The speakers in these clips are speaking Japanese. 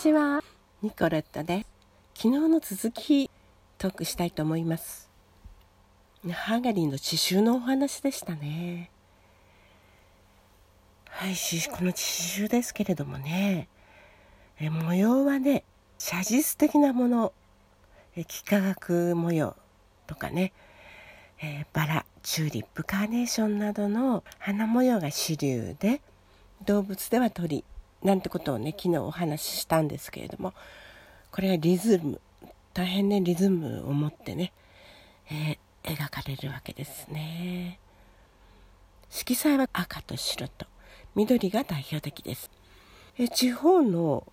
ちは。ニコレットです。昨日の続きトークしたいと思います。ハンガリーの刺繍のお話でしたね。はいこの刺繍ですけれどもね。え模様はね写実的なもの。え幾何学模様とかね、えー、バラチューリップカーネーションなどの花模様が主流で動物では鳥。なんてことをね昨日お話ししたんですけれどもこれはリズム大変ねリズムを持ってね、えー、描かれるわけですね。色彩は赤と白と緑が代表的です。え地方の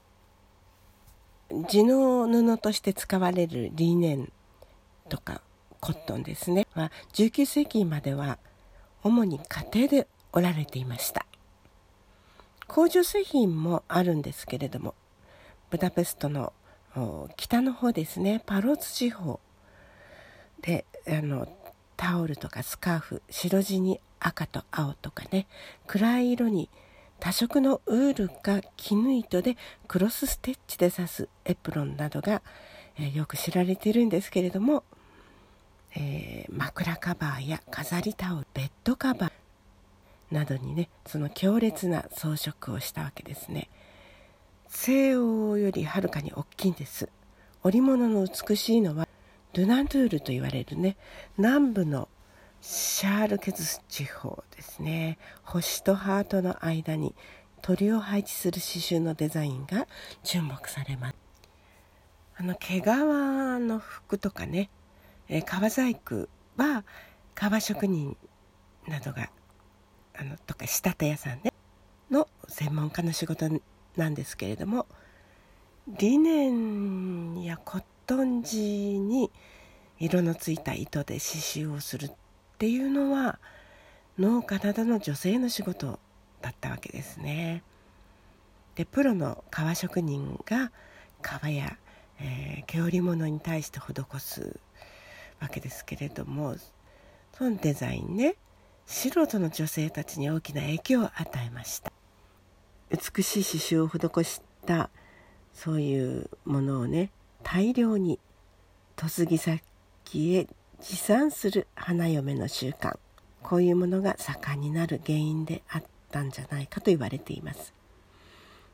地の布として使われるリネンとかコットンですね。は19世紀までは主に家庭で織られていました。工場製品もあるんですけれどもブダペストの北の方ですねパローツ地方であのタオルとかスカーフ白地に赤と青とかね暗い色に多色のウールか絹糸でクロスステッチで刺すエプロンなどが、え、よく知られているんですけれども、えー、枕カバーや飾りタオルベッドカバーなどにねその強烈な装飾をしたわけですね。西欧よりはるかに大きいんです。織物の美しいのはドゥナンドゥールと言われるね南部のシャールケズ地方ですね。星とハートの間に鳥を配置する刺繍のデザインが注目されます。あの毛皮の服とかね、え革細工は革職人などがあのとか仕立て屋さんねの専門家の仕事なんですけれどもリネンやコットン地に色のついた糸で刺繍をするっていうのは農家などの女性の仕事だったわけですね。でプロの革職人が革や、えー、毛織物に対して施すわけですけれどもそのデザインね素人の女性たちに大きな影響を与えました。美しい刺繍を施したそういうものをね大量に嫁ぎ先へ持参する花嫁の習慣。こういうものが盛んになる原因であったんじゃないかと言われています。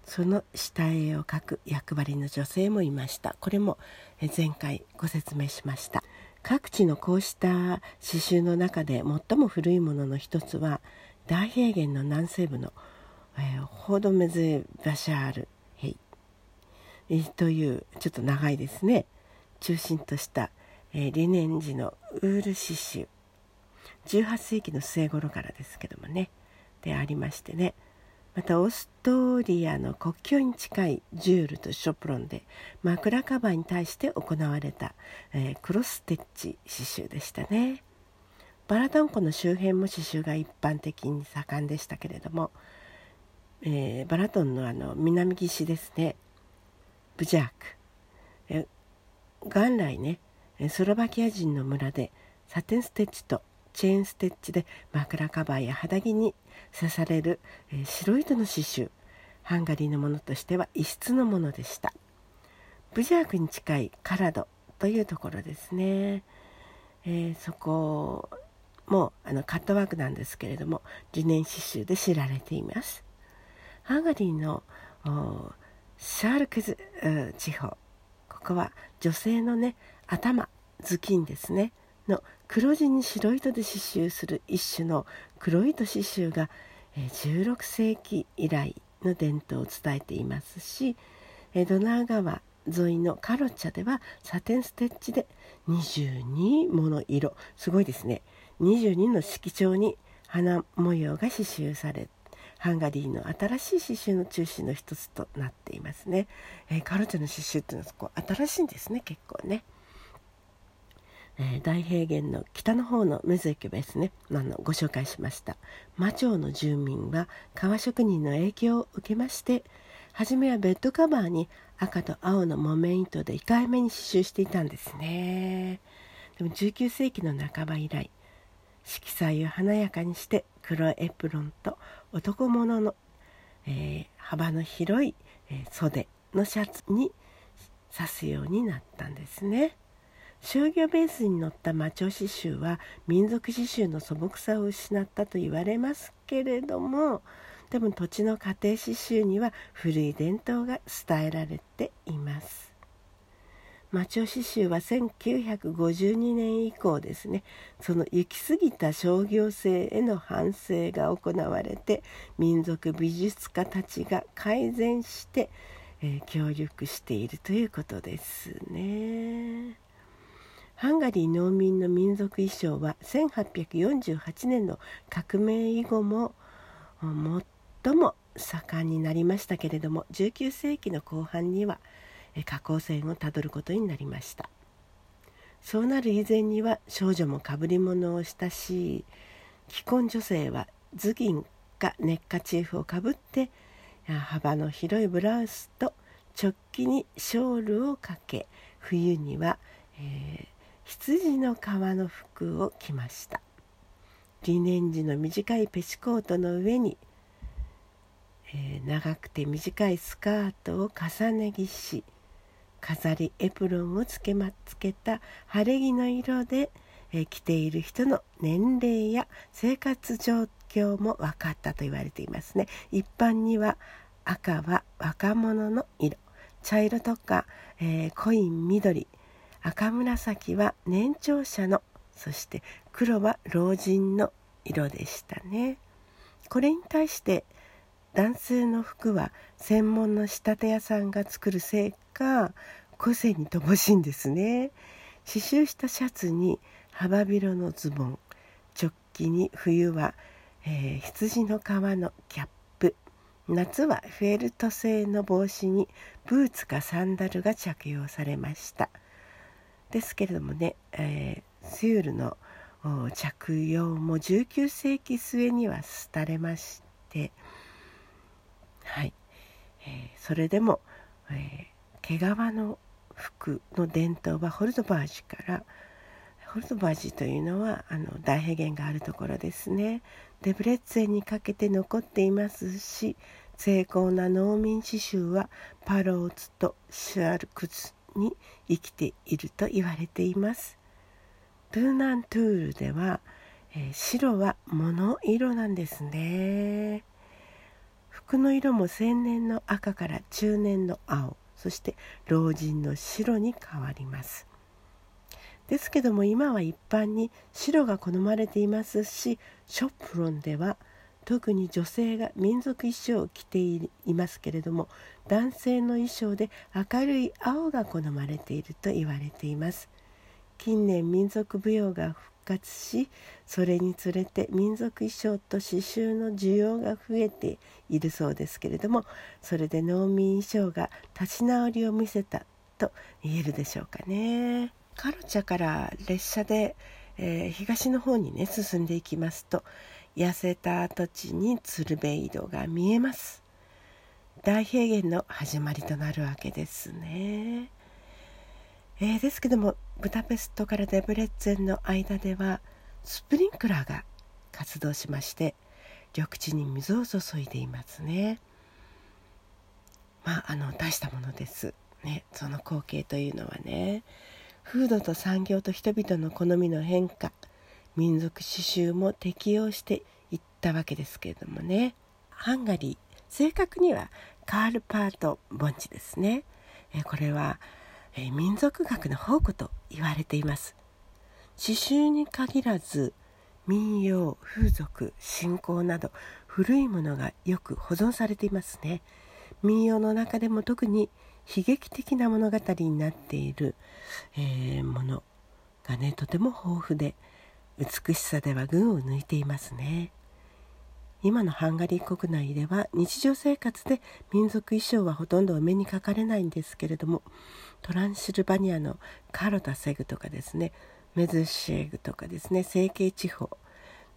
その下絵を描く役割の女性もいました。これも前回ご説明しました。各地のこうした刺繍の中で最も古いものの一つは大平原の南西部の、えー、ホードメゼバシャールヘイ、というちょっと長いですね。中心とした、えー、リネン時のウール刺繍。18世紀の末頃からですけどもね。でありましてね。またオーストリアの国境に近いジュールとショプロンで枕カバーに対して行われた、えー、クロステッチ刺繍でしたね。バラトン湖の周辺も刺繍が一般的に盛んでしたけれども、えー、バラトンのあの南岸ですね。ブジャーク、え元来ねスロバキア人の村でサテンステッチとチェーンステッチで枕カバーや肌着に刺される、えー、白糸の刺繍ハンガリーのものとしては異質のものでした。ブジャークに近いカラドというところですね、えー、そこもあのカットワークなんですけれども自然刺繍で知られています。ハンガリーのシャールクズ地方。ここは女性のね頭頭巾ですね。の黒地に白糸で刺繍する一種の黒糸刺繍が16世紀以来の伝統を伝えていますしドナー川沿いのカロチャではサテンステッチで22もの色すごいですね。22の色調に花模様が刺繍されハンガリーの新しい刺繍の中心の一つとなっていますね、えー、カロチャの刺繍っていうのはこう新しいんですね結構ね。えー、大平原の北の方のメズエキュですね。あのご紹介しました。魔町の住民は革職人の影響を受けまして初めはベッドカバーに赤と青の木綿糸で控えめに刺繍していたんですね。でも19世紀の半ば以来色彩を華やかにして黒いエプロンと男物の、えー、幅の広い、えー、袖のシャツに刺すようになったんですね。商業ベースに乗った魔蝶刺繍は民族刺繍の素朴さを失ったと言われますけれどもでも土地の家庭刺繍には古い伝統が伝えられています魔蝶刺繍は1952年以降ですねその行き過ぎた商業性への反省が行われて民族美術家たちが改善して、えー、協力しているということですね。ハンガリー農民の民族衣装は1848年の革命以後も最も盛んになりましたけれども19世紀の後半には下降線をたどることになりました。そうなる以前には少女もかぶり物をしたし既婚女性は頭巾かネッカチーフをかぶって幅の広いブラウスと直帰にショールをかけ冬には、えー、羊の皮の服を着ました。リネン地の短いペチコートの上に、えー、長くて短いスカートを重ね着し飾りエプロンをつけまつけた晴れ着の色で、えー、着ている人の年齢や生活状況も分かったと言われていますね。一般には赤は若者の色。茶色とか、えー、濃い緑。赤紫は年長者のそして黒は老人の色でしたね。これに対して男性の服は専門の仕立て屋さんが作るせいか個性に乏しいんですね。刺繍したシャツに幅広のズボン直帰に冬は、えー、羊の皮のキャップ夏はフェルト製の帽子にブーツかサンダルが着用されました。ですけれどもね、えー、スユールの着用も19世紀末には廃れましてはい、えー、それでも、えー、毛皮の服の伝統はホルドバージからホルドバージというのはあの大平原があるところですね。デブレッツェにかけて残っていますし精巧な農民刺繍はパローツとシュアルクツに生きていると言われています。ブーナントゥールでは、えー、白は物色なんですね。服の色も青年の赤から中年の青そして老人の白に変わります。ですけども今は一般に白が好まれていますしショップロンでは「特に女性が民族衣装を着ていますけれども男性の衣装で明るい青が好まれていると言われています。近年民族舞踊が復活しそれにつれて民族衣装と刺繍の需要が増えているそうですけれどもそれで農民衣装が立ち直りを見せたと言えるでしょうかね。カロチャから列車で、えー、東の方にね進んでいきますと痩せた土地に鶴瓶井戸が見えます。大平原の始まりとなるわけですね、えー、ですけどもブダペストからデブレッツェンの間ではスプリンクラーが活動しまして緑地に水を注いでいますね。まああの大したものです。ねその光景というのはね風土と産業と人々の好みの変化民族刺繍も適用していったわけですけれどもね。ハンガリー正確にはカール・パート盆地ですね。これは民族学の宝庫と言われています。刺繍に限らず民謡風俗信仰など古いものがよく保存されていますね。民謡の中でも特に悲劇的な物語になっている、えー、ものがねとても豊富で美しさでは群を抜いていますね。今のハンガリー国内では日常生活で民族衣装はほとんどお目にかかれないんですけれどもトランシルバニアのカロタセグとかですねメズシェグとかですね成形地方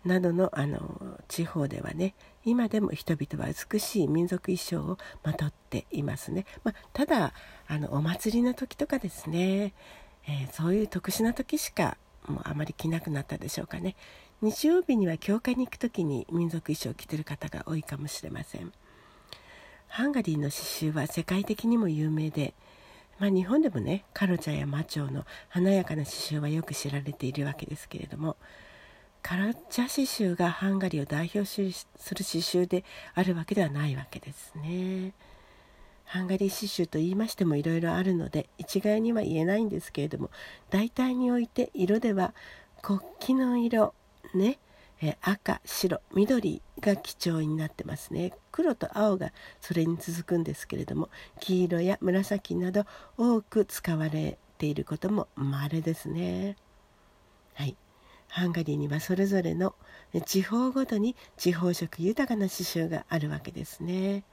などのあの地方ではね今でも人々は美しい民族衣装をまとっていますね、まあ、ただあのお祭りの時とかですね、えー、そういう特殊な時しかもうあまり着なくなったでしょうかね日曜日には教会に行く時に民族衣装を着てる方が多いかもしれませんハンガリーの刺繍は世界的にも有名で、まあ、日本でもねカルチャーやマチョの華やかな刺繍はよく知られているわけですけれどもカルチャー刺繍がハンガリーを代表する刺繍であるわけではないわけですね。ハンガリー刺繍と言いましてもいろいろあるので一概には言えないんですけれども大体において色では国旗の色ねえ赤白緑が基調になってますね。黒と青がそれに続くんですけれども黄色や紫など多く使われていることも稀ですね。はい。ハンガリーにはそれぞれの地方ごとに地方色豊かな刺繍があるわけですね。